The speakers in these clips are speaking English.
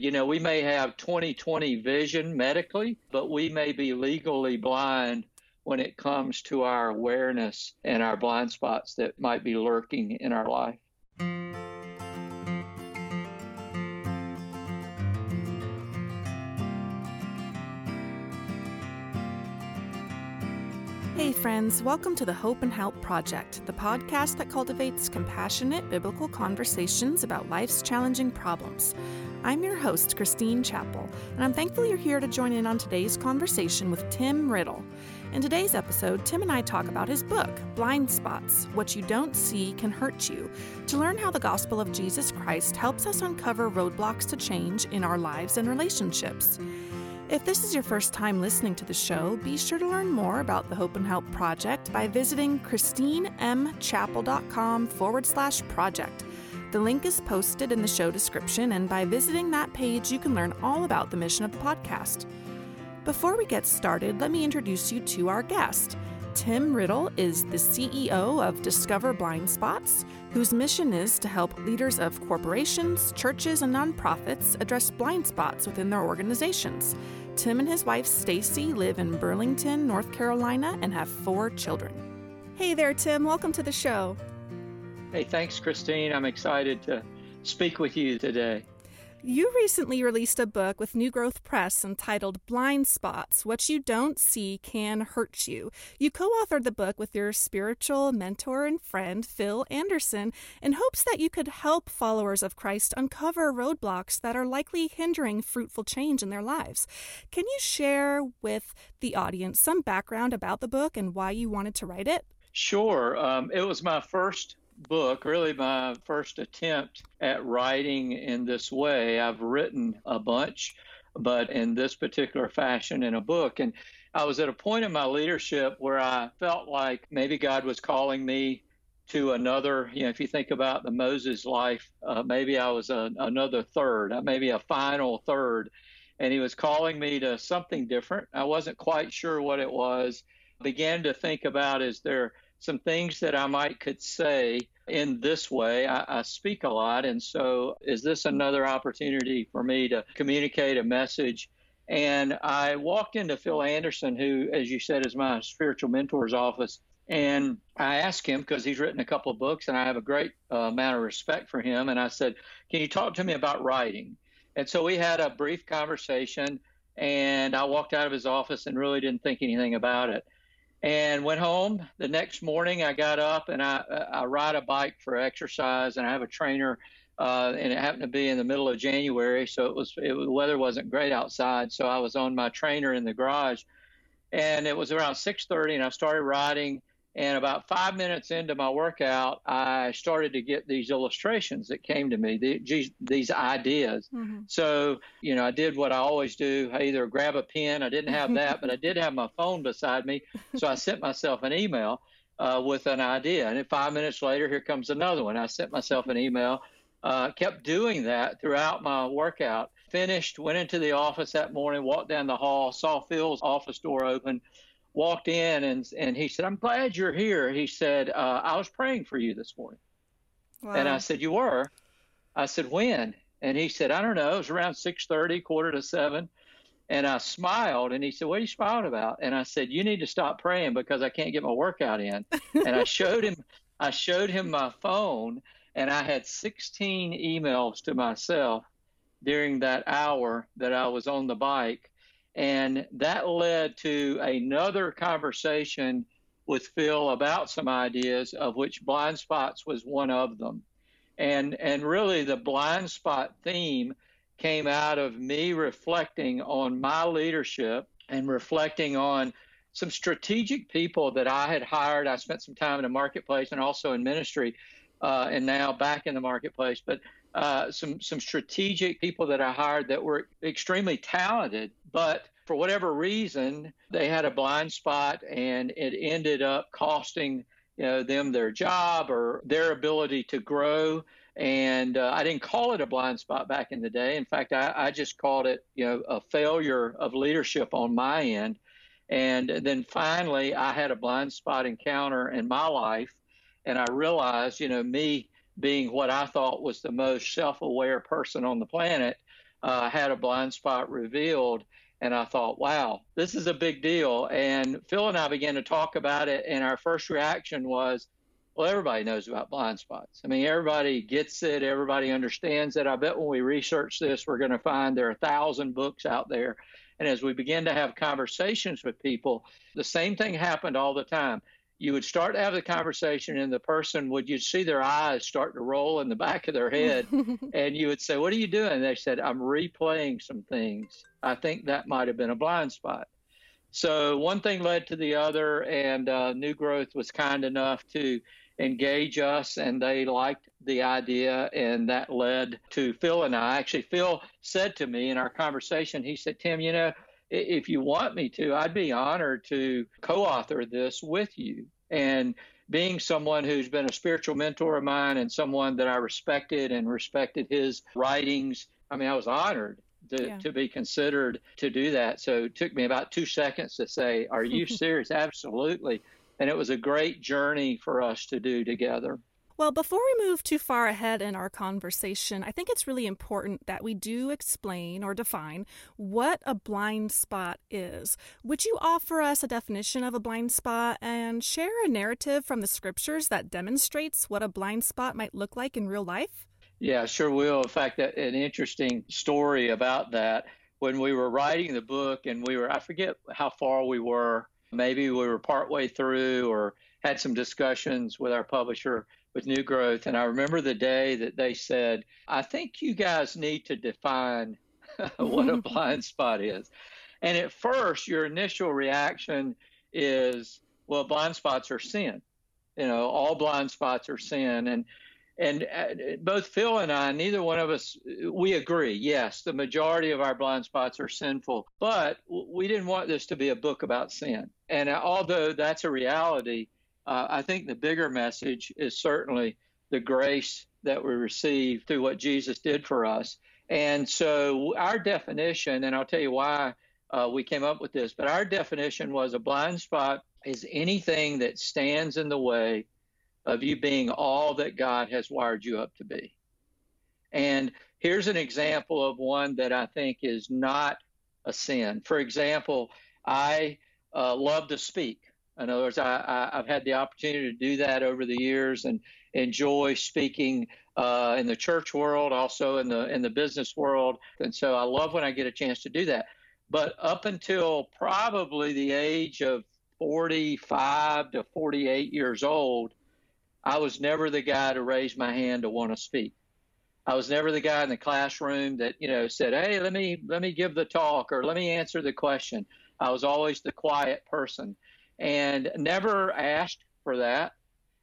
You know, we may have 20/20 vision medically, but we may be legally blind when it comes to our awareness and our blind spots that might be lurking in our life. Hey, friends, welcome to the Hope and Help Project, the podcast that cultivates compassionate biblical conversations about life's challenging problems. I'm your host, Christine Chappell, and I'm thankful you're here to join in on today's conversation with Tim Riddle. In today's episode, Tim and I talk about his book, Blind Spots What You Don't See Can Hurt You, to learn how the gospel of Jesus Christ helps us uncover roadblocks to change in our lives and relationships. If this is your first time listening to the show, be sure to learn more about the Hope and Help Project by visiting christinemchappell.com forward slash project. The link is posted in the show description, and by visiting that page, you can learn all about the mission of the podcast. Before we get started, let me introduce you to our guest. Tim Riddle is the CEO of Discover Blind Spots, whose mission is to help leaders of corporations, churches, and nonprofits address blind spots within their organizations. Tim and his wife Stacy live in Burlington, North Carolina, and have four children. Hey there, Tim. Welcome to the show. Hey, thanks, Christine. I'm excited to speak with you today. You recently released a book with New Growth Press entitled Blind Spots What You Don't See Can Hurt You. You co authored the book with your spiritual mentor and friend, Phil Anderson, in hopes that you could help followers of Christ uncover roadblocks that are likely hindering fruitful change in their lives. Can you share with the audience some background about the book and why you wanted to write it? Sure. Um, it was my first book, really my first attempt at writing in this way. I've written a bunch, but in this particular fashion in a book. And I was at a point in my leadership where I felt like maybe God was calling me to another, you know, if you think about the Moses life, uh, maybe I was a, another third, uh, maybe a final third. And he was calling me to something different. I wasn't quite sure what it was. Began to think about is there some things that I might could say in this way. I, I, speak a lot, and so is this another opportunity for me to communicate a message? And I walked into Phil Anderson, who, as you said, is my spiritual mentor's office. And I asked him because he's written a couple of books, and I have a great uh, amount of respect for him. And I said, Can you talk to me about writing? And so we had a brief conversation, and I walked out of his office and really didn't think anything about it and went home. The next morning, I got up and I, I ride a bike for exercise, and I have a trainer. Uh, and it happened to be in the middle of January, so it was it, the weather wasn't great outside. So I was on my trainer in the garage, and it was around 6:30, and I started riding. And about five minutes into my workout, I started to get these illustrations that came to me, these, these ideas. Mm-hmm. So, you know, I did what I always do. I either grab a pen, I didn't have that, but I did have my phone beside me. So I sent myself an email uh, with an idea. And then five minutes later, here comes another one. I sent myself an email, uh, kept doing that throughout my workout. Finished, went into the office that morning, walked down the hall, saw Phil's office door open walked in and and he said, "I'm glad you're here." He said, uh, "I was praying for you this morning," wow. and I said, "You were?" I said, "When?" And he said, "I don't know. It was around six thirty, quarter to seven. And I smiled, and he said, "What are you smiling about?" And I said, "You need to stop praying because I can't get my workout in." and I showed him, I showed him my phone, and I had 16 emails to myself during that hour that I was on the bike and that led to another conversation with Phil about some ideas, of which blind spots was one of them. And, and really, the blind spot theme came out of me reflecting on my leadership and reflecting on some strategic people that I had hired. I spent some time in the marketplace and also in ministry, uh, and now back in the marketplace. But uh, some some strategic people that I hired that were extremely talented, but for whatever reason they had a blind spot, and it ended up costing you know them their job or their ability to grow. And uh, I didn't call it a blind spot back in the day. In fact, I, I just called it you know a failure of leadership on my end. And then finally, I had a blind spot encounter in my life, and I realized, you know, me being what I thought was the most self aware person on the planet, uh, had a blind spot revealed. And I thought, wow, this is a big deal. And Phil and I began to talk about it. And our first reaction was, well, everybody knows about blind spots. I mean, everybody gets it, everybody understands it. I bet when we research this, we're going to find there are a thousand books out there. And as we begin to have conversations with people, the same thing happened all the time you would start to have the conversation and the person would you see their eyes start to roll in the back of their head and you would say what are you doing? They said i'm replaying some things. I think that might have been a blind spot. So one thing led to the other and uh, new growth was kind enough to engage us and they liked the idea and that led to phil and i. Actually phil said to me in our conversation he said tim you know if you want me to, I'd be honored to co author this with you. And being someone who's been a spiritual mentor of mine and someone that I respected and respected his writings, I mean, I was honored to, yeah. to be considered to do that. So it took me about two seconds to say, Are you serious? Absolutely. And it was a great journey for us to do together. Well, before we move too far ahead in our conversation, I think it's really important that we do explain or define what a blind spot is. Would you offer us a definition of a blind spot and share a narrative from the scriptures that demonstrates what a blind spot might look like in real life? Yeah, sure will. In fact, an interesting story about that. When we were writing the book, and we were, I forget how far we were, maybe we were partway through or had some discussions with our publisher with New Growth, and I remember the day that they said, I think you guys need to define what a blind spot is. And at first, your initial reaction is, well, blind spots are sin. You know, all blind spots are sin. And and uh, both Phil and I, neither one of us, we agree. Yes, the majority of our blind spots are sinful, but we didn't want this to be a book about sin. And although that's a reality, uh, I think the bigger message is certainly the grace that we receive through what Jesus did for us. And so our definition, and I'll tell you why uh, we came up with this, but our definition was a blind spot is anything that stands in the way of you being all that God has wired you up to be. And here's an example of one that I think is not a sin. For example, I uh, love to speak. In other words, I, have had the opportunity to do that over the years and enjoy speaking uh, in the church world, also in the in the business world, and so I love when I get a chance to do that. But up until probably the age of 45 to 48 years old, I was never the guy to raise my hand to want to speak. I was never the guy in the classroom that you know said, "Hey, let me let me give the talk or let me answer the question." I was always the quiet person and never asked for that,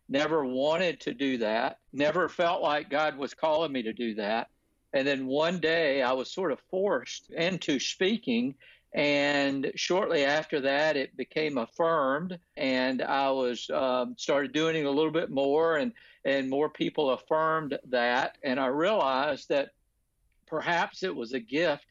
never wanted to do that, never felt like God was calling me to do that. And then one day I was sort of forced into speaking. And shortly after that, it became affirmed, and I was um, started doing it a little bit more, and and more people affirmed that, and I realized that perhaps it was a gift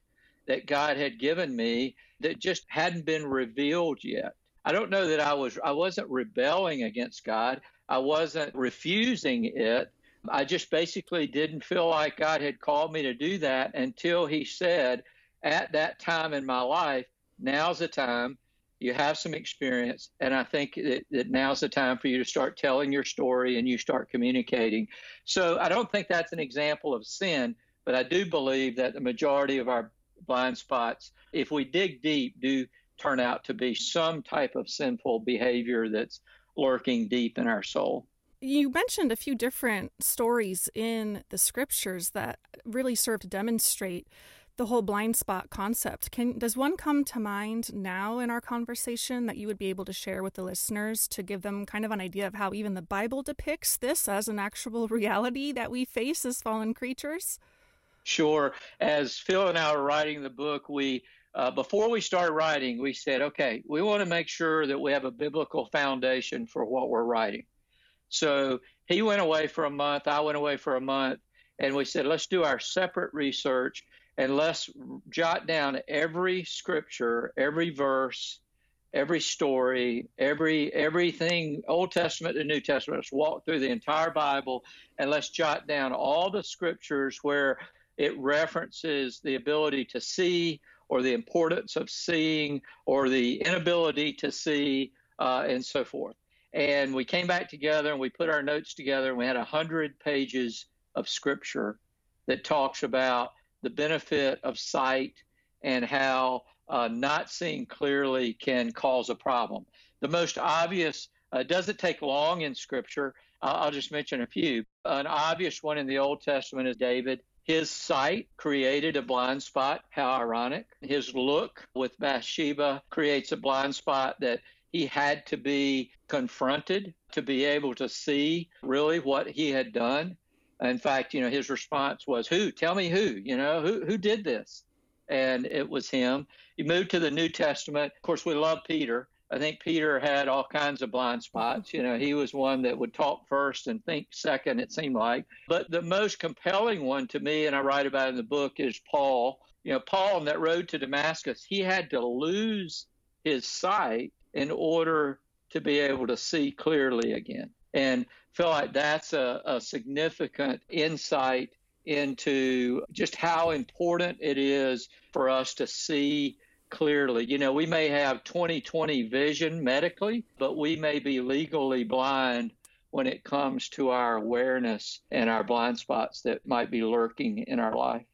that God had given me that just hadn't been revealed yet. I don't know that I was I wasn't rebelling against God. I wasn't refusing it. I just basically didn't feel like God had called me to do that until he said at that time in my life, now's the time. You have some experience, and I think that, that now's the time for you to start telling your story and you start communicating. So I don't think that's an example of sin, but I do believe that the majority of our blind spots, if we dig deep, do turn out to be some type of sinful behavior that's lurking deep in our soul. You mentioned a few different stories in the scriptures that really serve to demonstrate the whole blind spot concept. Can does one come to mind now in our conversation that you would be able to share with the listeners to give them kind of an idea of how even the Bible depicts this as an actual reality that we face as fallen creatures? Sure. As Phil and I were writing the book, we uh, before we started writing, we said, okay, we want to make sure that we have a biblical foundation for what we're writing. So he went away for a month, I went away for a month, and we said, let's do our separate research and let's jot down every scripture, every verse, every story, every everything Old Testament to New Testament. Let's walk through the entire Bible and let's jot down all the scriptures where it references the ability to see or the importance of seeing or the inability to see uh, and so forth. And we came back together and we put our notes together and we had 100 pages of scripture that talks about the benefit of sight and how uh, not seeing clearly can cause a problem. The most obvious uh, doesn't take long in scripture. I'll just mention a few. An obvious one in the Old Testament is David. His sight created a blind spot. How ironic. His look with Bathsheba creates a blind spot that he had to be confronted to be able to see really what he had done. In fact, you know, his response was, Who? Tell me who, you know, who, who did this? And it was him. You move to the New Testament. Of course, we love Peter. I think Peter had all kinds of blind spots. You know, he was one that would talk first and think second, it seemed like. But the most compelling one to me, and I write about in the book, is Paul. You know, Paul on that road to Damascus, he had to lose his sight in order to be able to see clearly again. And feel like that's a, a significant insight into just how important it is for us to see clearly. You know, we may have 20/20 vision medically, but we may be legally blind when it comes to our awareness and our blind spots that might be lurking in our life.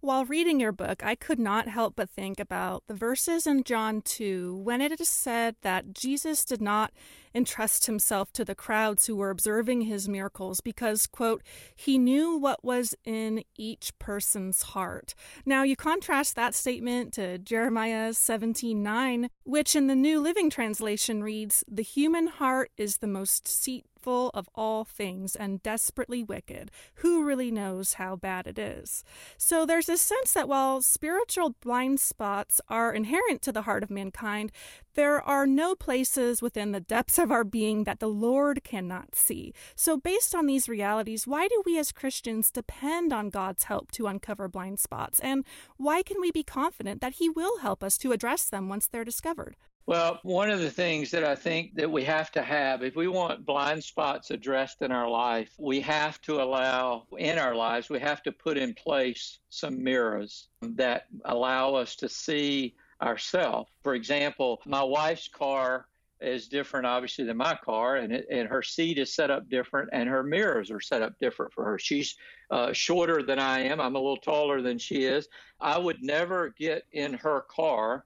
While reading your book, I could not help but think about the verses in John 2 when it is said that Jesus did not entrust himself to the crowds who were observing his miracles because, quote, he knew what was in each person's heart. Now, you contrast that statement to Jeremiah 17 9, which in the New Living Translation reads, The human heart is the most deceitful of all things and desperately wicked. Who really knows how bad it is? So there's a sense that while spiritual blind spots are inherent to the heart of mankind, there are no places within the depths of our being that the Lord cannot see. So, based on these realities, why do we as Christians depend on God's help to uncover blind spots? And why can we be confident that He will help us to address them once they're discovered? Well, one of the things that I think that we have to have, if we want blind spots addressed in our life, we have to allow in our lives, we have to put in place some mirrors that allow us to see ourselves. For example, my wife's car is different, obviously, than my car, and, it, and her seat is set up different, and her mirrors are set up different for her. She's uh, shorter than I am. I'm a little taller than she is. I would never get in her car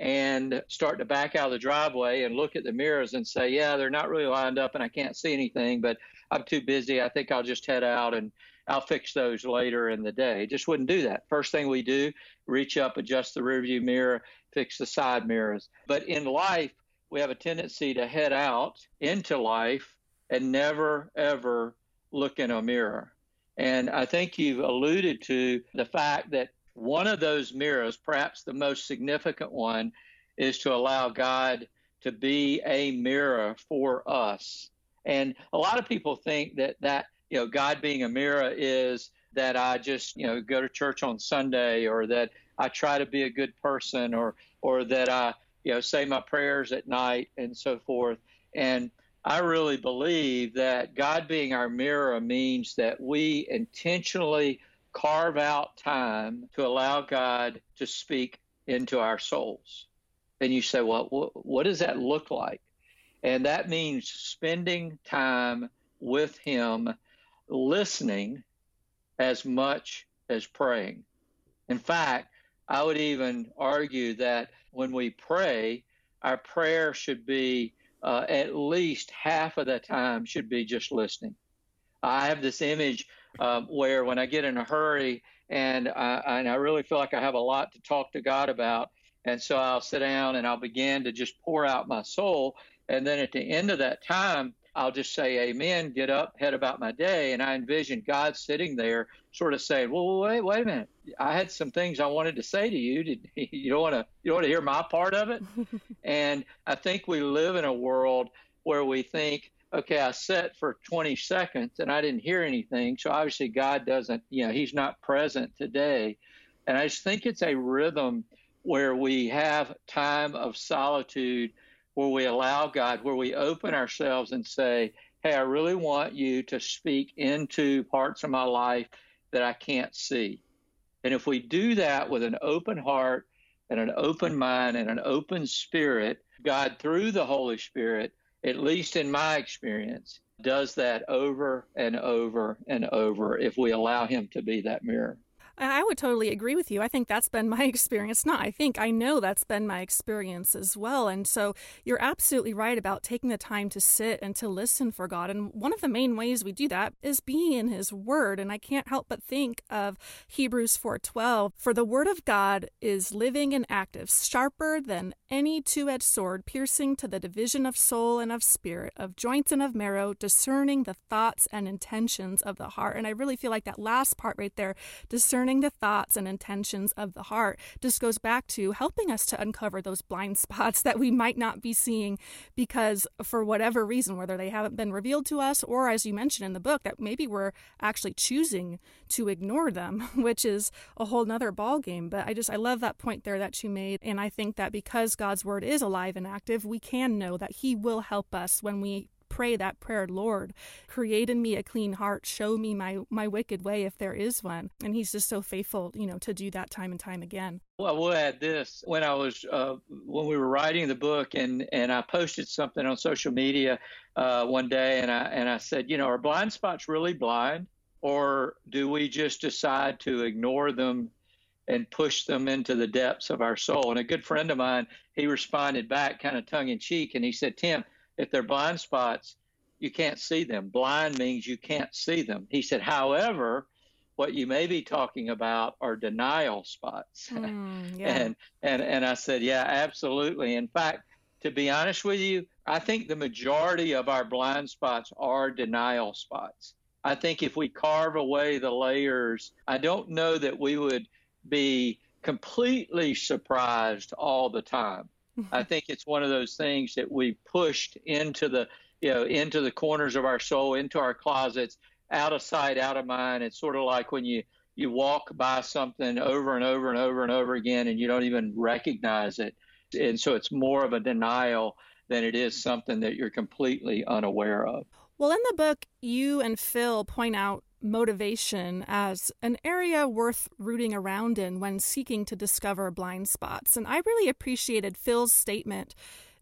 and start to back out of the driveway and look at the mirrors and say, yeah, they're not really lined up and I can't see anything, but I'm too busy. I think I'll just head out and I'll fix those later in the day. Just wouldn't do that. First thing we do, reach up, adjust the rearview mirror, fix the side mirrors. But in life, we have a tendency to head out into life and never, ever look in a mirror. And I think you've alluded to the fact that one of those mirrors, perhaps the most significant one, is to allow God to be a mirror for us. And a lot of people think that that, you know, God being a mirror is that I just, you know, go to church on Sunday or that I try to be a good person or or that I you know say my prayers at night and so forth. And I really believe that God being our mirror means that we intentionally carve out time to allow God to speak into our souls. And you say, well, what, what does that look like? And that means spending time with Him, listening as much as praying. In fact, I would even argue that when we pray, our prayer should be uh, at least half of the time should be just listening. I have this image uh, where when I get in a hurry and I, and I really feel like I have a lot to talk to God about, and so I'll sit down and I'll begin to just pour out my soul, and then at the end of that time, I'll just say amen, get up, head about my day. And I envision God sitting there sort of saying, well, wait, wait a minute. I had some things I wanted to say to you. Did you don't want to, you don't want to hear my part of it? and I think we live in a world where we think, okay, I sat for 20 seconds and I didn't hear anything. So obviously God doesn't, you know, he's not present today. And I just think it's a rhythm where we have time of solitude where we allow God, where we open ourselves and say, Hey, I really want you to speak into parts of my life that I can't see. And if we do that with an open heart and an open mind and an open spirit, God, through the Holy Spirit, at least in my experience, does that over and over and over if we allow Him to be that mirror. I would totally agree with you. I think that's been my experience. Not, I think, I know that's been my experience as well. And so you're absolutely right about taking the time to sit and to listen for God. And one of the main ways we do that is being in His Word. And I can't help but think of Hebrews 4:12. For the Word of God is living and active, sharper than any two-edged sword, piercing to the division of soul and of spirit, of joints and of marrow, discerning the thoughts and intentions of the heart. And I really feel like that last part right there, discerning discerning the thoughts and intentions of the heart just goes back to helping us to uncover those blind spots that we might not be seeing because for whatever reason, whether they haven't been revealed to us or as you mentioned in the book, that maybe we're actually choosing to ignore them, which is a whole nother ball game. But I just I love that point there that you made. And I think that because God's word is alive and active, we can know that He will help us when we pray that prayer, Lord, create in me a clean heart, show me my my wicked way if there is one. And he's just so faithful, you know, to do that time and time again. Well, we'll add this. When I was uh, when we were writing the book, and and I posted something on social media uh, one day, and I and I said, you know, are blind spots really blind, or do we just decide to ignore them and push them into the depths of our soul? And a good friend of mine, he responded back, kind of tongue in cheek, and he said, Tim if they're blind spots, you can't see them. Blind means you can't see them. He said, however, what you may be talking about are denial spots. Mm, yeah. and and and I said, yeah, absolutely. In fact, to be honest with you, I think the majority of our blind spots are denial spots. I think if we carve away the layers, I don't know that we would be completely surprised all the time. I think it's one of those things that we pushed into the you know into the corners of our soul, into our closets, out of sight, out of mind. It's sort of like when you you walk by something over and over and over and over again, and you don't even recognize it, and so it's more of a denial than it is something that you're completely unaware of. Well, in the book, you and Phil point out motivation as an area worth rooting around in when seeking to discover blind spots. And I really appreciated Phil's statement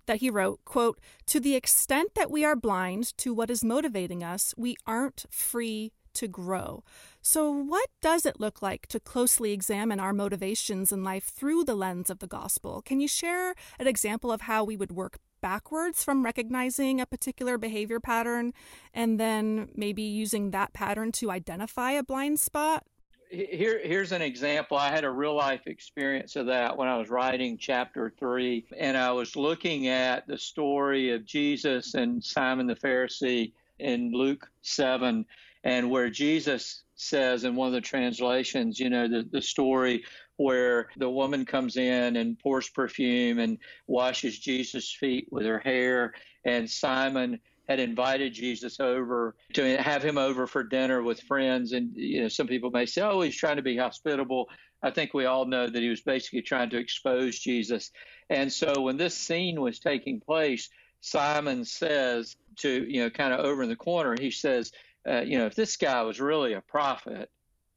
that he wrote, quote, "To the extent that we are blind to what is motivating us, we aren't free to grow." So, what does it look like to closely examine our motivations in life through the lens of the gospel? Can you share an example of how we would work backwards from recognizing a particular behavior pattern and then maybe using that pattern to identify a blind spot? Here, here's an example. I had a real life experience of that when I was writing chapter three, and I was looking at the story of Jesus and Simon the Pharisee in Luke 7, and where Jesus says in one of the translations, you know, the, the story where the woman comes in and pours perfume and washes Jesus' feet with her hair. And Simon had invited Jesus over to have him over for dinner with friends. And, you know, some people may say, oh, he's trying to be hospitable. I think we all know that he was basically trying to expose Jesus. And so when this scene was taking place, Simon says to, you know, kind of over in the corner, he says, uh, you know, if this guy was really a prophet,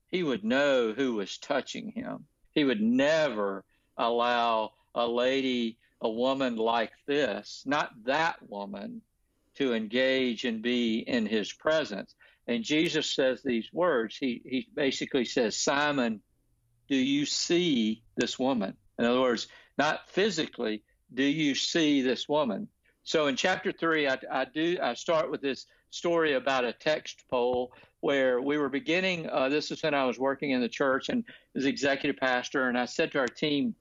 he would know who was touching him. He would never allow a lady, a woman like this, not that woman, to engage and be in his presence. And Jesus says these words. He, he basically says, Simon, do you see this woman? In other words, not physically, do you see this woman? So in chapter three, I, I do I start with this story about a text poll where we were beginning. Uh, this is when I was working in the church and as executive pastor, and I said to our team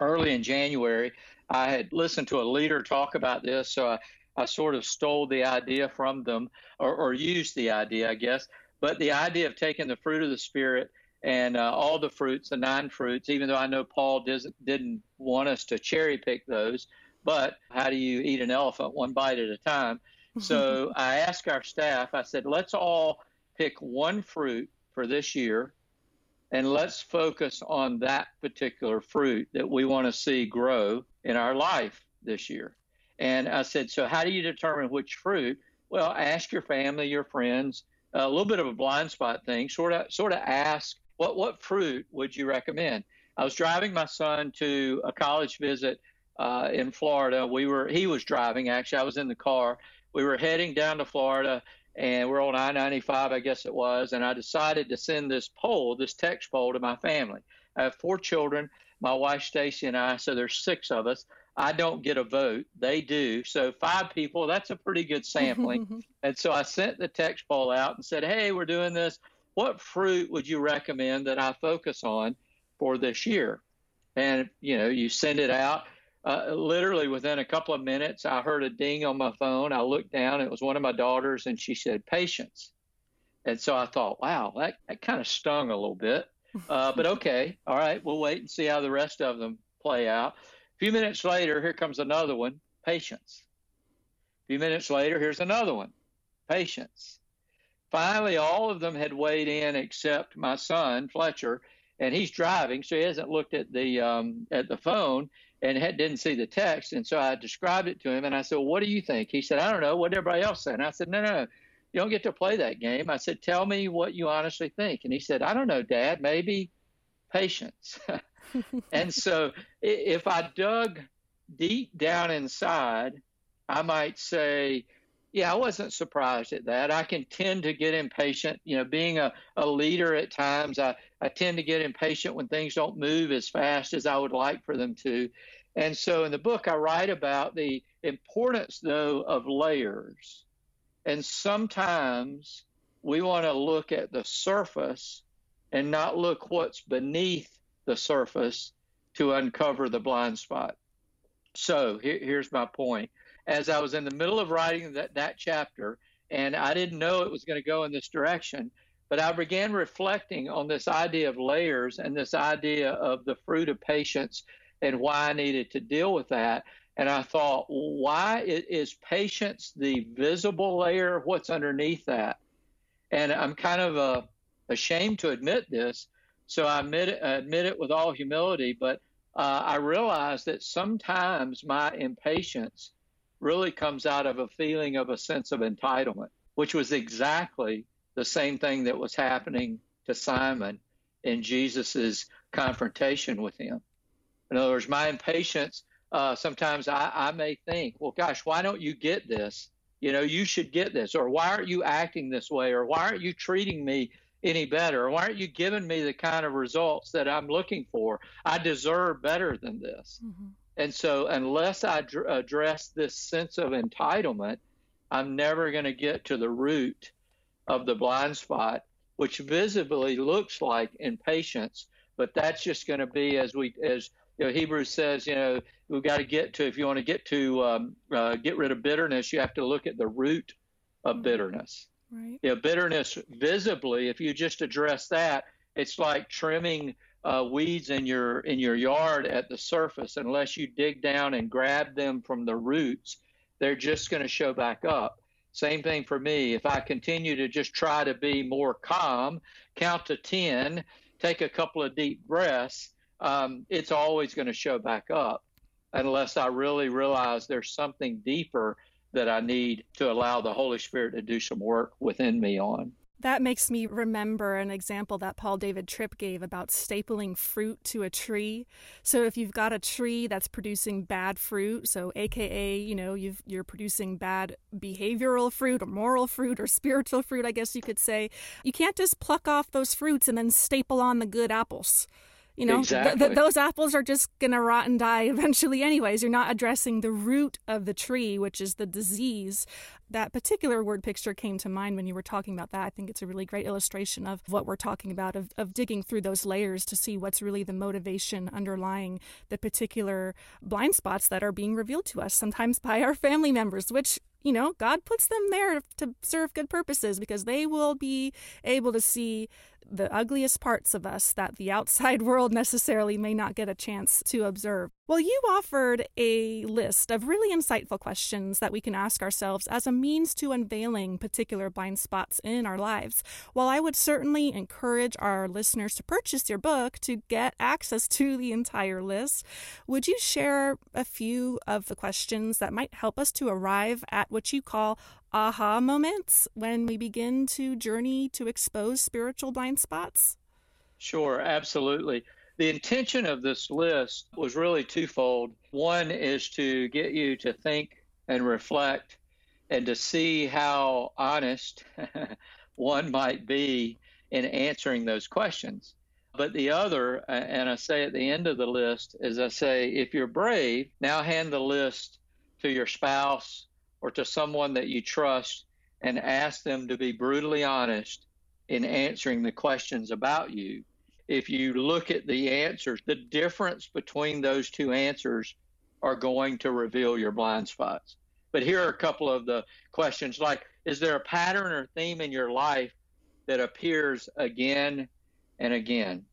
early in January, I had listened to a leader talk about this, so I, I sort of stole the idea from them or, or, used the idea, I guess. But the idea of taking the fruit of the Spirit and uh, all the fruits, the nine fruits, even though I know Paul didn't want us to cherry pick those, but how do you eat an elephant one bite at a time? So I asked our staff, I said, let's all pick one fruit for this year and let's focus on that particular fruit that we want to see grow in our life this year. And I said, so how do you determine which fruit? Well, ask your family, your friends, a little bit of a blind spot thing, sort of sort of ask what what fruit would you recommend? I was driving my son to a college visit uh, in Florida. We were he was driving actually. I was in the car. We were heading down to Florida, and we're on I-95, I guess it was. And I decided to send this poll, this text poll, to my family. I have four children. My wife Stacy and I. So there's six of us. I don't get a vote. They do. So five people, that's a pretty good sampling. and so I sent the text poll out and said, hey, we're doing this. What fruit would you recommend that I focus on for this year? And, you know, you send it out. Uh, literally within a couple of minutes, I heard a ding on my phone. I looked down. It was one of my daughters, and she said, patience. And so I thought, wow, that, that kind of stung a little bit. Uh, but okay, all right, we'll wait and see how the rest of them play out. A few minutes later, here comes another one patience. A few minutes later, here's another one patience. Finally, all of them had weighed in except my son, Fletcher, and he's driving, so he hasn't looked at the um, at the phone and had, didn't see the text. And so I described it to him, and I said, well, "What do you think?" He said, "I don't know. What everybody else said." And I said, "No, no, you don't get to play that game." I said, "Tell me what you honestly think." And he said, "I don't know, Dad. Maybe patience." and so if I dug deep down inside, I might say, yeah, I wasn't surprised at that. I can tend to get impatient. You know, being a, a leader at times, I, I tend to get impatient when things don't move as fast as I would like for them to. And so in the book, I write about the importance, though, of layers. And sometimes we want to look at the surface and not look what's beneath the surface to uncover the blind spot. So here, here's my point. As I was in the middle of writing that, that chapter, and I didn't know it was going to go in this direction, but I began reflecting on this idea of layers and this idea of the fruit of patience and why I needed to deal with that. And I thought, why is patience the visible layer? Of what's underneath that? And I'm kind of uh, ashamed to admit this, so I admit it, admit it with all humility, but uh, I realized that sometimes my impatience really comes out of a feeling of a sense of entitlement, which was exactly the same thing that was happening to Simon in Jesus's confrontation with him. In other words, my impatience, uh, sometimes I, I may think, well, gosh, why don't you get this? You know, you should get this. Or why aren't you acting this way? Or why aren't you treating me any better? Why aren't you giving me the kind of results that I'm looking for? I deserve better than this. Mm-hmm. And so, unless I dr- address this sense of entitlement, I'm never going to get to the root of the blind spot, which visibly looks like impatience. But that's just going to be as we as you know, Hebrews says, you know, we've got to get to if you want to get to um, uh, get rid of bitterness, you have to look at the root of bitterness. Right. You know, bitterness visibly, if you just address that, it's like trimming uh, weeds in your in your yard at the surface. Unless you dig down and grab them from the roots, they're just going to show back up. Same thing for me. If I continue to just try to be more calm, count to ten, take a couple of deep breaths, um, it's always going to show back up unless I really realize there's something deeper that I need to allow the Holy Spirit to do some work within me on. That makes me remember an example that Paul David Tripp gave about stapling fruit to a tree. So if you've got a tree that's producing bad fruit, so AKA, you know, you are producing bad behavioral fruit or moral fruit or spiritual fruit, I guess you could say, you can't just pluck off those fruits and then staple on the good apples. You know, exactly. th- th- those apples are just going to rot and die eventually, anyways. You're not addressing the root of the tree, which is the disease. That particular word picture came to mind when you were talking about that. I think it's a really great illustration of what we're talking about, of, of digging through those layers to see what's really the motivation underlying the particular blind spots that are being revealed to us, sometimes by our family members, which you know, God puts them there to serve good purposes because they will be able to see the ugliest parts of us that the outside world necessarily may not get a chance to observe. Well, you offered a list of really insightful questions that we can ask ourselves as a means to unveiling particular blind spots in our lives. While I would certainly encourage our listeners to purchase your book to get access to the entire list, would you share a few of the questions that might help us to arrive at what you call aha moments when we begin to journey to expose spiritual blind spots? Sure, absolutely. The intention of this list was really twofold. One is to get you to think and reflect and to see how honest one might be in answering those questions. But the other, and I say at the end of the list, is I say, if you're brave, now hand the list to your spouse or to someone that you trust and ask them to be brutally honest in answering the questions about you. If you look at the answers, the difference between those two answers are going to reveal your blind spots. But here are a couple of the questions like Is there a pattern or theme in your life that appears again and again?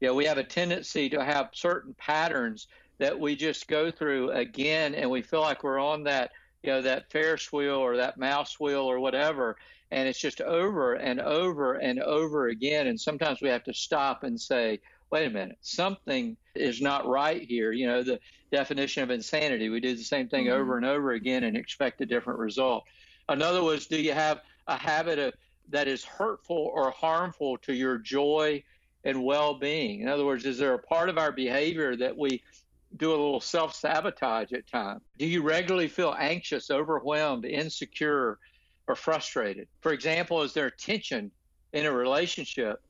Yeah, we have a tendency to have certain patterns that we just go through again and we feel like we're on that, you know, that Ferris wheel or that mouse wheel or whatever. And it's just over and over and over again. And sometimes we have to stop and say, wait a minute, something is not right here. You know, the definition of insanity. We do the same thing mm-hmm. over and over again and expect a different result. Another was, do you have a habit of that is hurtful or harmful to your joy and well-being? In other words, is there a part of our behavior that we do a little self-sabotage at times? Do you regularly feel anxious, overwhelmed, insecure, or frustrated? For example, is there tension in a relationship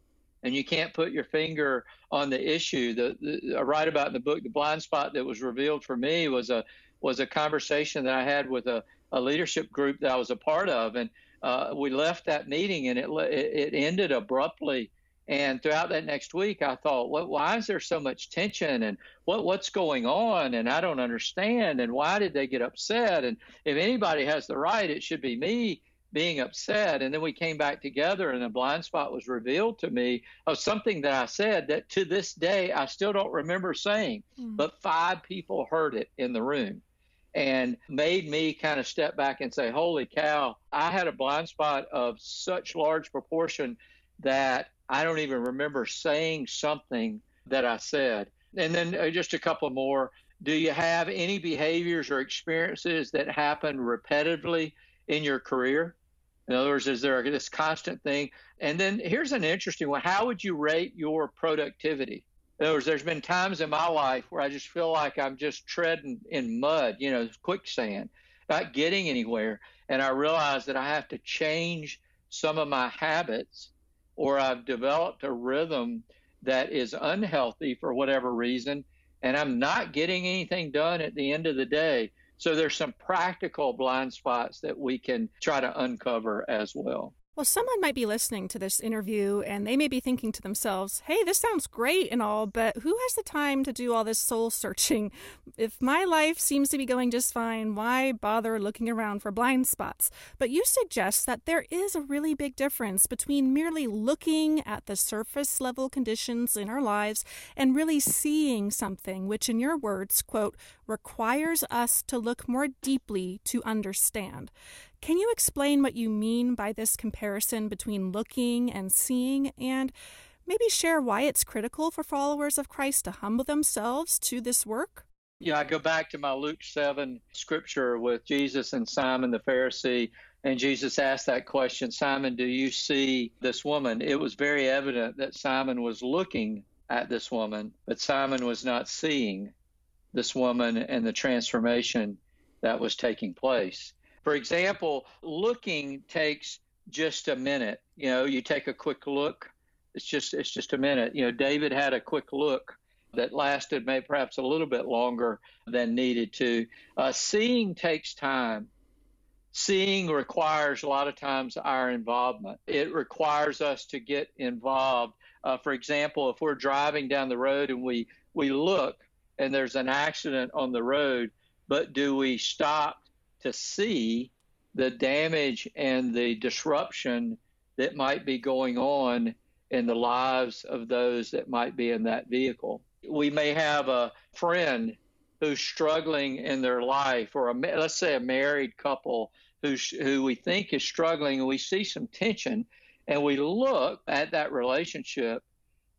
and you can't put your finger on the issue. The, the I write about in the book, the blind spot that was revealed for me was a was a conversation that I had with a, a leadership group that I was a part of, and uh, we left that meeting and it it ended abruptly. And throughout that next week, I thought, what, why is there so much tension and what, what's going on? And I don't understand. And why did they get upset? And if anybody has the right, it should be me being upset. And then we came back together, and a blind spot was revealed to me of something that I said that to this day I still don't remember saying, mm. but five people heard it in the room and made me kind of step back and say, Holy cow, I had a blind spot of such large proportion that I don't even remember saying something that I said. And then uh, just a couple more. Do you have any behaviors or experiences that happen repetitively in your career? In other words, is there this constant thing? And then here's an interesting one. How would you rate your productivity? In other words, there's been times in my life where I just feel like I'm just treading in mud, you know, quicksand, not getting anywhere. And I realize that I have to change some of my habits or I've developed a rhythm that is unhealthy for whatever reason. And I'm not getting anything done at the end of the day. So there's some practical blind spots that we can try to uncover as well. Well, someone might be listening to this interview and they may be thinking to themselves, hey, this sounds great and all, but who has the time to do all this soul searching? If my life seems to be going just fine, why bother looking around for blind spots? But you suggest that there is a really big difference between merely looking at the surface level conditions in our lives and really seeing something, which, in your words, quote, requires us to look more deeply to understand. Can you explain what you mean by this comparison between looking and seeing, and maybe share why it's critical for followers of Christ to humble themselves to this work? Yeah, I go back to my Luke 7 scripture with Jesus and Simon the Pharisee. And Jesus asked that question Simon, do you see this woman? It was very evident that Simon was looking at this woman, but Simon was not seeing this woman and the transformation that was taking place. For example, looking takes just a minute. You know, you take a quick look. It's just it's just a minute. You know, David had a quick look that lasted maybe perhaps a little bit longer than needed to. Uh, seeing takes time. Seeing requires a lot of times our involvement. It requires us to get involved. Uh, for example, if we're driving down the road and we we look and there's an accident on the road, but do we stop to see the damage and the disruption that might be going on in the lives of those that might be in that vehicle. We may have a friend who's struggling in their life, or a, let's say a married couple who's, who we think is struggling, and we see some tension, and we look at that relationship,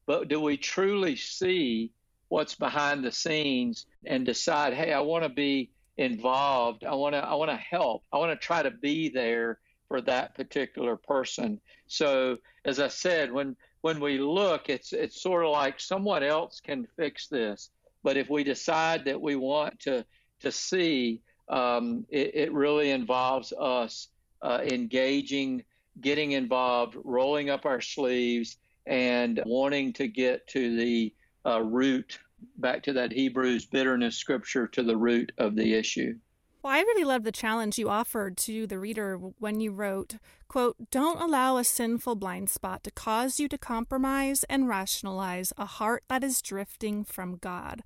but do we truly see what's behind the scenes and decide, hey, I want to be involved. I want to I want to help. I want to try to be there for that particular person. So as I said, when when we look, it's it's sort of like someone else can fix this. But if we decide that we want to to see, um, it, it, really involves us uh, engaging, getting involved, rolling up our sleeves, and wanting to get to the uh, root, back to that Hebrews bitterness scripture, to the root of the issue. Well, I really love the challenge you offered to the reader when you wrote, quote, Don't allow a sinful blind spot to cause you to compromise and rationalize a heart that is drifting from God.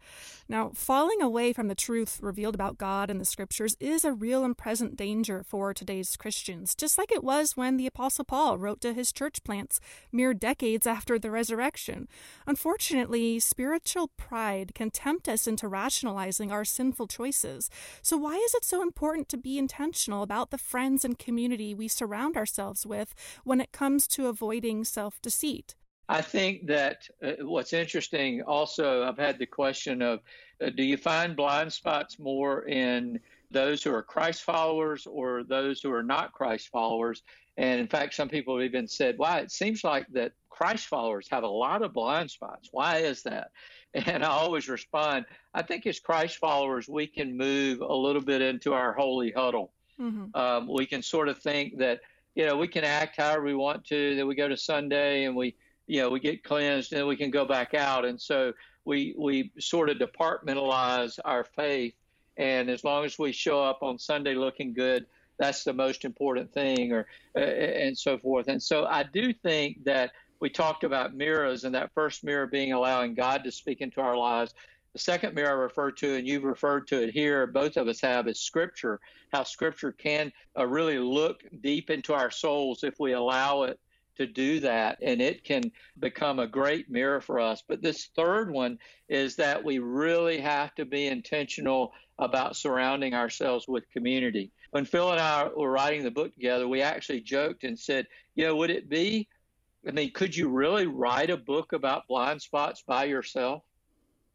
Now, falling away from the truth revealed about God in the scriptures is a real and present danger for today's Christians, just like it was when the Apostle Paul wrote to his church plants mere decades after the resurrection. Unfortunately, spiritual pride can tempt us into rationalizing our sinful choices. So, why is it so important to be intentional about the friends and community we surround ourselves? Ourselves with when it comes to avoiding self deceit? I think that uh, what's interesting also, I've had the question of uh, do you find blind spots more in those who are Christ followers or those who are not Christ followers? And in fact, some people have even said, "Why it seems like that Christ followers have a lot of blind spots. Why is that? And I always respond, I think as Christ followers, we can move a little bit into our holy huddle. Mm-hmm. Um, we can sort of think that you know, we can act however we want to. Then we go to Sunday and we, you know, we get cleansed and we can go back out. And so we we sort of departmentalize our faith. And as long as we show up on Sunday looking good, that's the most important thing, or uh, and so forth. And so I do think that we talked about mirrors, and that first mirror being allowing God to speak into our lives. The second mirror I referred to, and you've referred to it here, both of us have, is Scripture. How Scripture can uh, really look deep into our souls if we allow it to do that, and it can become a great mirror for us. But this third one is that we really have to be intentional about surrounding ourselves with community. When Phil and I were writing the book together, we actually joked and said, you know, would it be, I mean, could you really write a book about blind spots by yourself?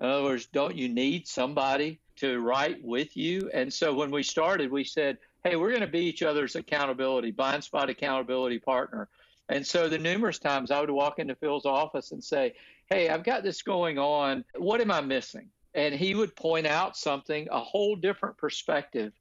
In other words, don't you need somebody to write with you? And so when we started, we said, hey, we're going to be each other's accountability, blind spot accountability partner. And so the numerous times I would walk into Phil's office and say, hey, I've got this going on. What am I missing? And he would point out something, a whole different perspective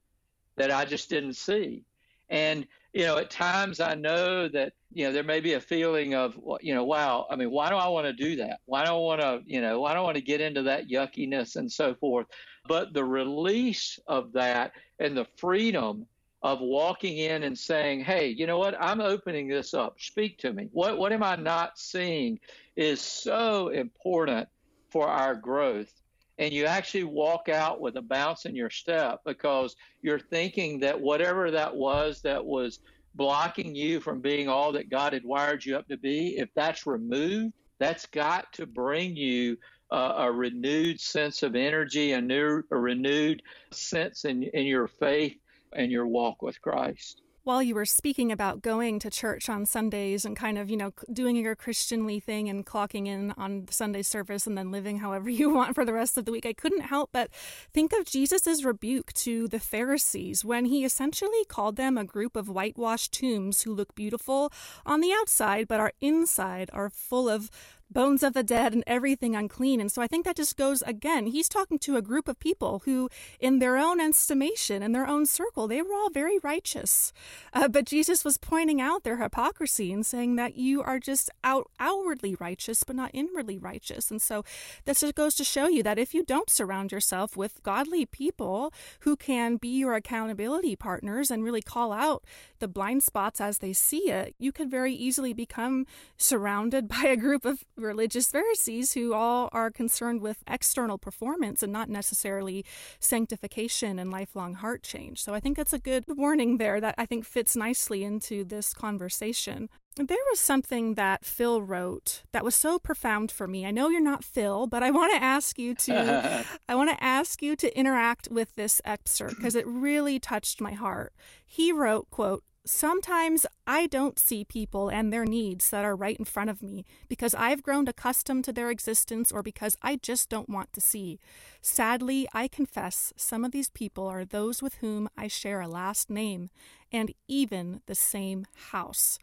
that I just didn't see. And you know, at times I know that, you know, there may be a feeling of, you know, wow, I mean, why do I want to do that? Why do I want to, you know, why do I want to get into that yuckiness and so forth? But the release of that and the freedom of walking in and saying, hey, you know what? I'm opening this up. Speak to me. What, what am I not seeing is so important for our growth and you actually walk out with a bounce in your step because you're thinking that whatever that was that was blocking you from being all that God had wired you up to be, if that's removed, that's got to bring you uh, a renewed sense of energy, a new, a renewed sense in, in your faith and your walk with Christ while you were speaking about going to church on Sundays and kind of, you know, doing your Christianly thing and clocking in on Sunday service and then living however you want for the rest of the week, I couldn't help but think of Jesus' rebuke to the Pharisees when he essentially called them a group of whitewashed tombs who look beautiful on the outside but our inside are full of bones of the dead and everything unclean. And so I think that just goes again, he's talking to a group of people who, in their own estimation, in their own circle, they were all very righteous. Uh, but Jesus was pointing out their hypocrisy and saying that you are just out outwardly righteous, but not inwardly righteous. And so this just goes to show you that if you don't surround yourself with godly people who can be your accountability partners and really call out the blind spots as they see it, you could very easily become surrounded by a group of religious Pharisees who all are concerned with external performance and not necessarily sanctification and lifelong heart change. So I think that's a good warning there that I think fits nicely into this conversation. There was something that Phil wrote that was so profound for me. I know you're not Phil, but I want to ask you to I want to ask you to interact with this excerpt because it really touched my heart. He wrote, quote, Sometimes I don't see people and their needs that are right in front of me because I've grown accustomed to their existence or because I just don't want to see. Sadly, I confess some of these people are those with whom I share a last name and even the same house.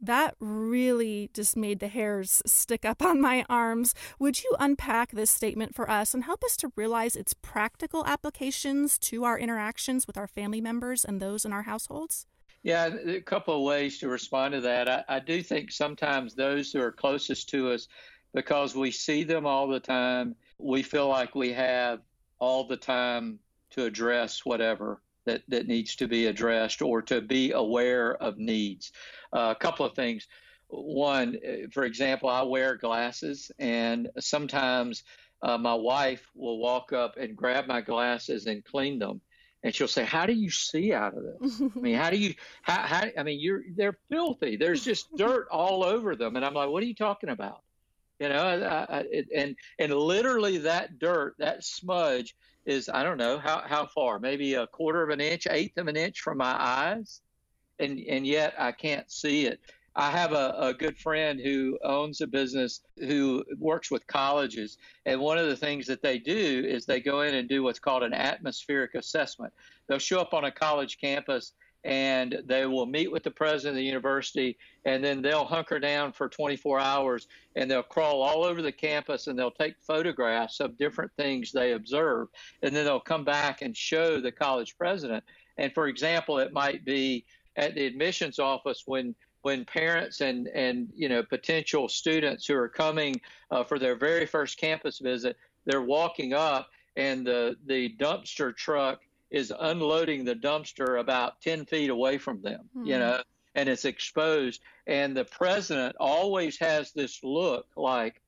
That really just made the hairs stick up on my arms. Would you unpack this statement for us and help us to realize its practical applications to our interactions with our family members and those in our households? Yeah, a couple of ways to respond to that. I, I do think sometimes those who are closest to us, because we see them all the time, we feel like we have all the time to address whatever that, that needs to be addressed or to be aware of needs. Uh, a couple of things. One, for example, I wear glasses, and sometimes uh, my wife will walk up and grab my glasses and clean them. And she'll say, "How do you see out of this? I mean, how do you? How, how? I mean, you're they're filthy. There's just dirt all over them." And I'm like, "What are you talking about?" You know, I, I, and and literally that dirt, that smudge, is I don't know how how far, maybe a quarter of an inch, eighth of an inch from my eyes, and and yet I can't see it. I have a, a good friend who owns a business who works with colleges, and one of the things that they do is they go in and do what's called an atmospheric assessment. They'll show up on a college campus and they will meet with the president of the university and then they'll hunker down for 24 hours and they'll crawl all over the campus and they'll take photographs of different things they observe and then they'll come back and show the college president and for example it might be at the admissions office when when parents and and you know potential students who are coming uh, for their very first campus visit they're walking up and the the dumpster truck is unloading the dumpster about 10 feet away from them, mm-hmm. you know, and it's exposed. And the president always has this look like,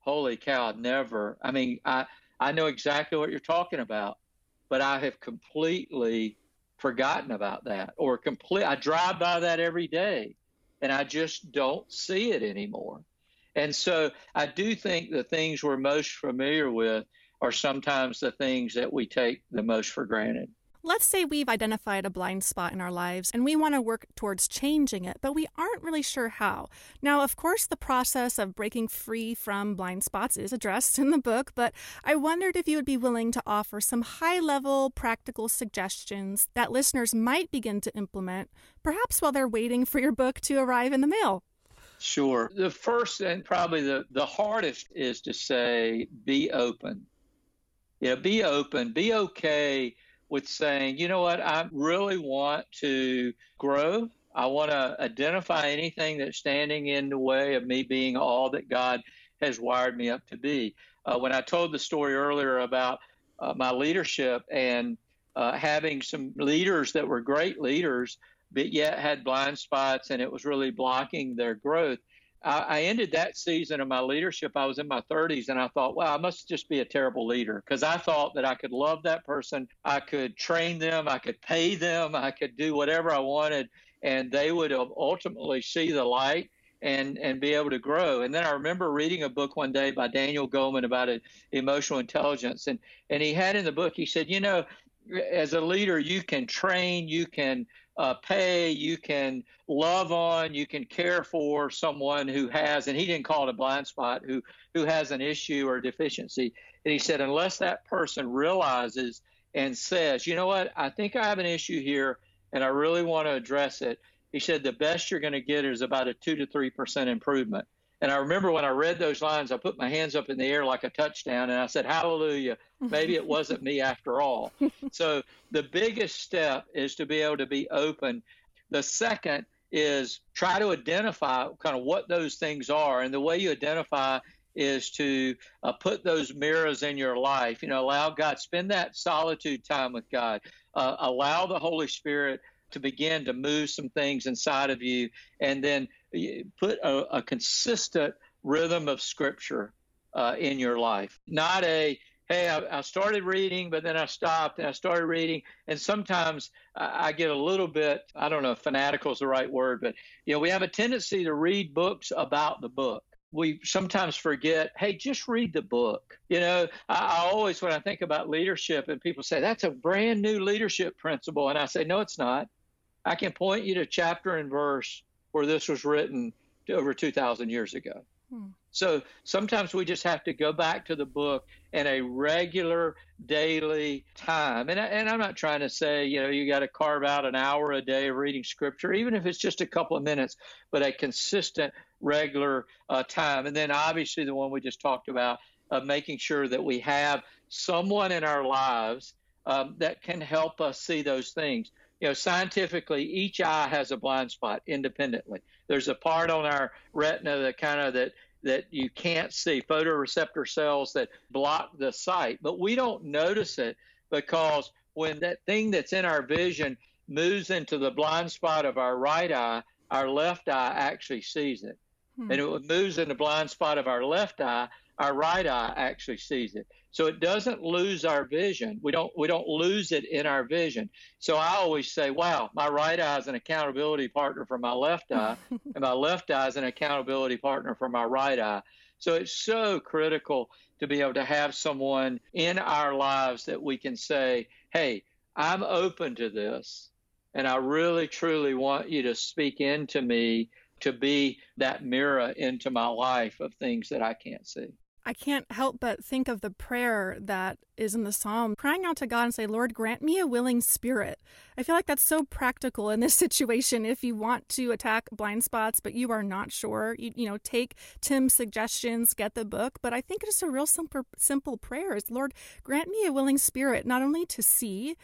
holy cow, never. I mean, I, I know exactly what you're talking about, but I have completely forgotten about that or complete. I drive by that every day and I just don't see it anymore. And so I do think the things we're most familiar with are sometimes the things that we take the most for granted. Let's say we've identified a blind spot in our lives and we want to work towards changing it, but we aren't really sure how. Now, of course, the process of breaking free from blind spots is addressed in the book, but I wondered if you would be willing to offer some high level practical suggestions that listeners might begin to implement, perhaps while they're waiting for your book to arrive in the mail. Sure. The first and probably the, the hardest is to say be open you know, be open, be okay with saying, you know what, I really want to grow. I want to identify anything that's standing in the way of me being all that God has wired me up to be. Uh, when I told the story earlier about uh, my leadership and uh, having some leaders that were great leaders, but yet had blind spots and it was really blocking their growth, I, ended that season of my leadership. I was in my 30s, and I thought, wow, I must just be a terrible leader because I thought that I could love that person, I could train them, I could pay them, I could do whatever I wanted, and they would ultimately see the light and and be able to grow. And then I remember reading a book one day by Daniel Goleman about emotional intelligence, and and he had in the book he said, you know, as a leader, you can train, you can uh, pay, you can love on, you can care for someone who has, and he didn't call it a blind spot, who who has an issue or deficiency. And he said, unless that person realizes and says, you know what, I think I have an issue here, and I really want to address it. He said the best you're going to get is about a two to three percent improvement. And I remember when I read those lines, I put my hands up in the air like a touchdown and I said, Hallelujah. Maybe it wasn't me after all. so the biggest step is to be able to be open. The second is try to identify kind of what those things are. And the way you identify is to uh, put those mirrors in your life. You know, allow God, spend that solitude time with God, uh, allow the Holy Spirit to begin to move some things inside of you, and then put a, a consistent rhythm of Scripture uh, in your life. Not a hey, I, I, started reading, but then I stopped and I started reading. And sometimes I, I get a little bit, I don't know fanatical is the right word, but you know, we have a tendency to read books about the book. We sometimes forget, hey, just read the book. You know, I, I always, when I think about leadership and people say, that's a brand new leadership principle. And I say, no, it's not. I can point you to chapter and verse where this was written over 2,000 years ago. Hmm. So sometimes we just have to go back to the book in a regular daily time. And, I, and I'm not trying to say, you know, you got to carve out an hour a day of reading scripture, even if it's just a couple of minutes, but a consistent, regular uh, time. And then obviously the one we just talked about, uh, making sure that we have someone in our lives um, that can help us see those things. You know, scientifically, each eye has a blind spot independently. There's a part on our retina that kind of that that you can't see, photoreceptor cells that block the sight. But we don't notice it because when that thing that's in our vision moves into the blind spot of our right eye, our left eye actually sees it. Hmm. And it moves in the blind spot of our left eye, our right eye actually sees it. So it doesn't lose our vision. We don't we don't lose it in our vision. So I always say, wow, my right eye is an accountability partner for my left eye, and my left eye is an accountability partner for my right eye. So it's so critical to be able to have someone in our lives that we can say, hey, I'm open to this. And I really, truly want you to speak into me to be that mirror into my life of things that I can't see. I can't help but think of the prayer that is in the psalm, crying out to God and say, Lord, grant me a willing spirit. I feel like that's so practical in this situation. If you want to attack blind spots, but you are not sure, you, you know, take Tim's suggestions, get the book. But I think it's a real simple, simple prayer is, Lord, grant me a willing spirit, not only to see,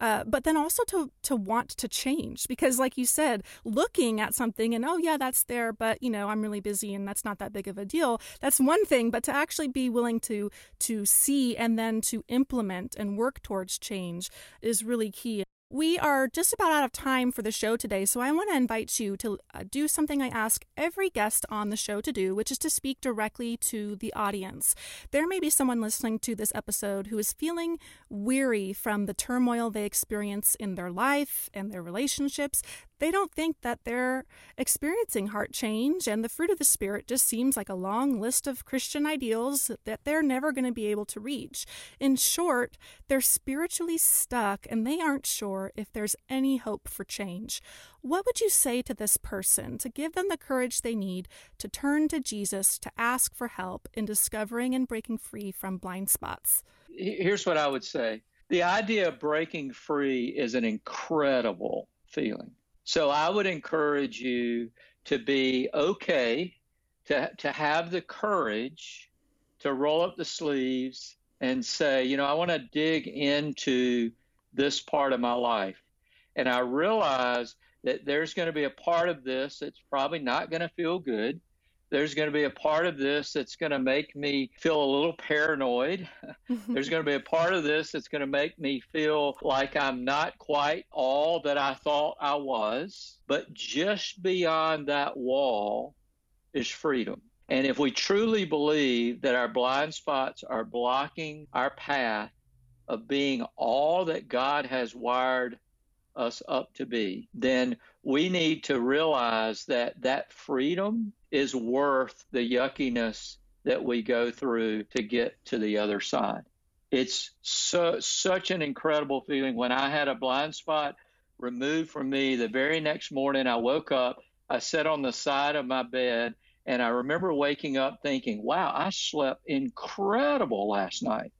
uh, but then also to to want to change because like you said looking at something and oh yeah that's there but you know i'm really busy and that's not that big of a deal. That's one thing but to actually be willing to to see and then to implement and work towards change is really key we are just about out of time for the show today, so I want to invite you to uh, do something I ask every guest on the show to do, which is to speak directly to the audience. There may be someone listening to this episode who is feeling weary from the turmoil they experience in their life and their relationships. They don't think that they're experiencing heart change, and the fruit of the Spirit just seems like a long list of Christian ideals that they're never going to be able to reach. In short, they're spiritually stuck and they aren't sure if there's any hope for change. What would you say to this person to give them the courage they need to turn to Jesus to ask for help in discovering and breaking free from blind spots? Here's what I would say the idea of breaking free is an incredible feeling. So I would encourage you to be okay, to, to have the courage to roll up the sleeves and say, you know, I want to dig into this part of my life. And I realize that there's going to be a part of this that's probably not going to feel good there's going to be a part of this that's going to make me feel a little paranoid. there's going to be a part of this that's going to make me feel like I'm not quite all that I thought I was. But just beyond that wall is freedom. And if we truly believe that our blind spots are blocking our path of being all that God has wired us up to be, then we need to realize that that freedom is worth the yuckiness that we go through to get to the other side. It's so, such an incredible feeling. When I had a blind spot removed from me, the very next morning I woke up, I sat on the side of my bed, and I remember waking up thinking, wow, I slept incredible last night.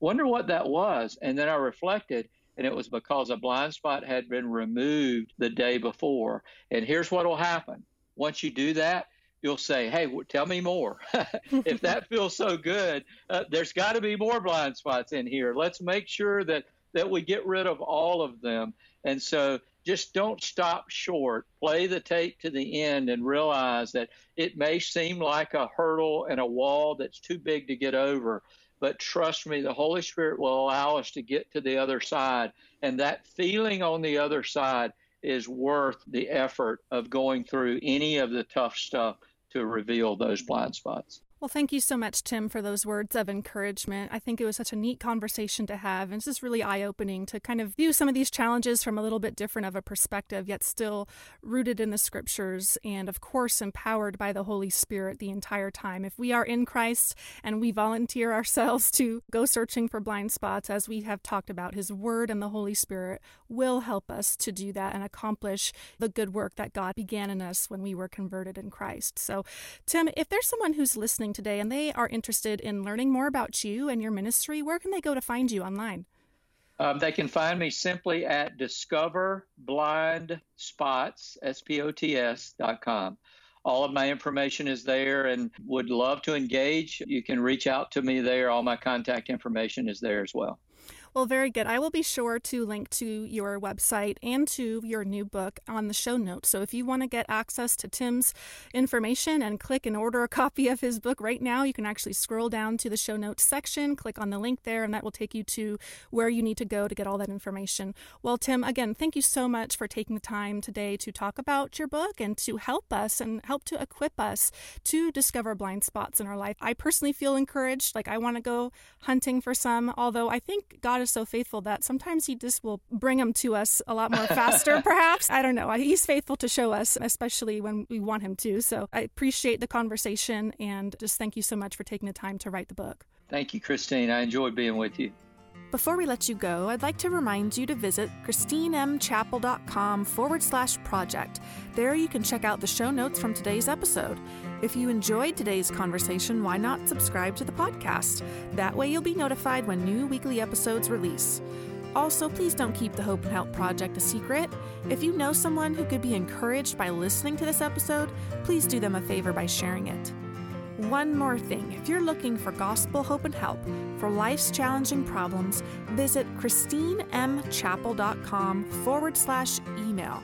Wonder what that was. And then I reflected, and it was because a blind spot had been removed the day before. And here's what will happen once you do that, you'll say, Hey, tell me more. if that feels so good, uh, there's got to be more blind spots in here. Let's make sure that, that we get rid of all of them. And so just don't stop short. Play the tape to the end and realize that it may seem like a hurdle and a wall that's too big to get over. But trust me, the Holy Spirit will allow us to get to the other side. And that feeling on the other side is worth the effort of going through any of the tough stuff to reveal those blind spots. Well, thank you so much, Tim, for those words of encouragement. I think it was such a neat conversation to have, and it's just really eye opening to kind of view some of these challenges from a little bit different of a perspective, yet still rooted in the scriptures and, of course, empowered by the Holy Spirit the entire time. If we are in Christ and we volunteer ourselves to go searching for blind spots, as we have talked about, His Word and the Holy Spirit will help us to do that and accomplish the good work that God began in us when we were converted in Christ. So, Tim, if there's someone who's listening, today and they are interested in learning more about you and your ministry, where can they go to find you online? Um, they can find me simply at discoverblindspots, S-P-O-T-S dot com. All of my information is there and would love to engage. You can reach out to me there. All my contact information is there as well. Well, very good. I will be sure to link to your website and to your new book on the show notes. So if you want to get access to Tim's information and click and order a copy of his book right now, you can actually scroll down to the show notes section, click on the link there, and that will take you to where you need to go to get all that information. Well, Tim, again, thank you so much for taking the time today to talk about your book and to help us and help to equip us to discover blind spots in our life. I personally feel encouraged. Like I want to go hunting for some, although I think God is so faithful that sometimes He just will bring them to us a lot more faster, perhaps. I don't know. He's faithful to show us, especially when we want Him to. So I appreciate the conversation and just thank you so much for taking the time to write the book. Thank you, Christine. I enjoyed being with you. Before we let you go, I'd like to remind you to visit christinemchappel.com forward slash project. There you can check out the show notes from today's episode. If you enjoyed today's conversation, why not subscribe to the podcast? That way you'll be notified when new weekly episodes release. Also, please don't keep the Hope and Help Project a secret. If you know someone who could be encouraged by listening to this episode, please do them a favor by sharing it. One more thing if you're looking for gospel hope and help for life's challenging problems, visit christinemchappel.com forward slash email.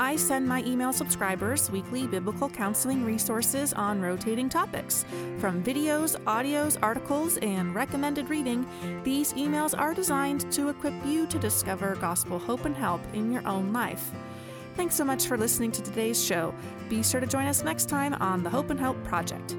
I send my email subscribers weekly biblical counseling resources on rotating topics. From videos, audios, articles, and recommended reading, these emails are designed to equip you to discover gospel hope and help in your own life. Thanks so much for listening to today's show. Be sure to join us next time on the Hope and Help Project.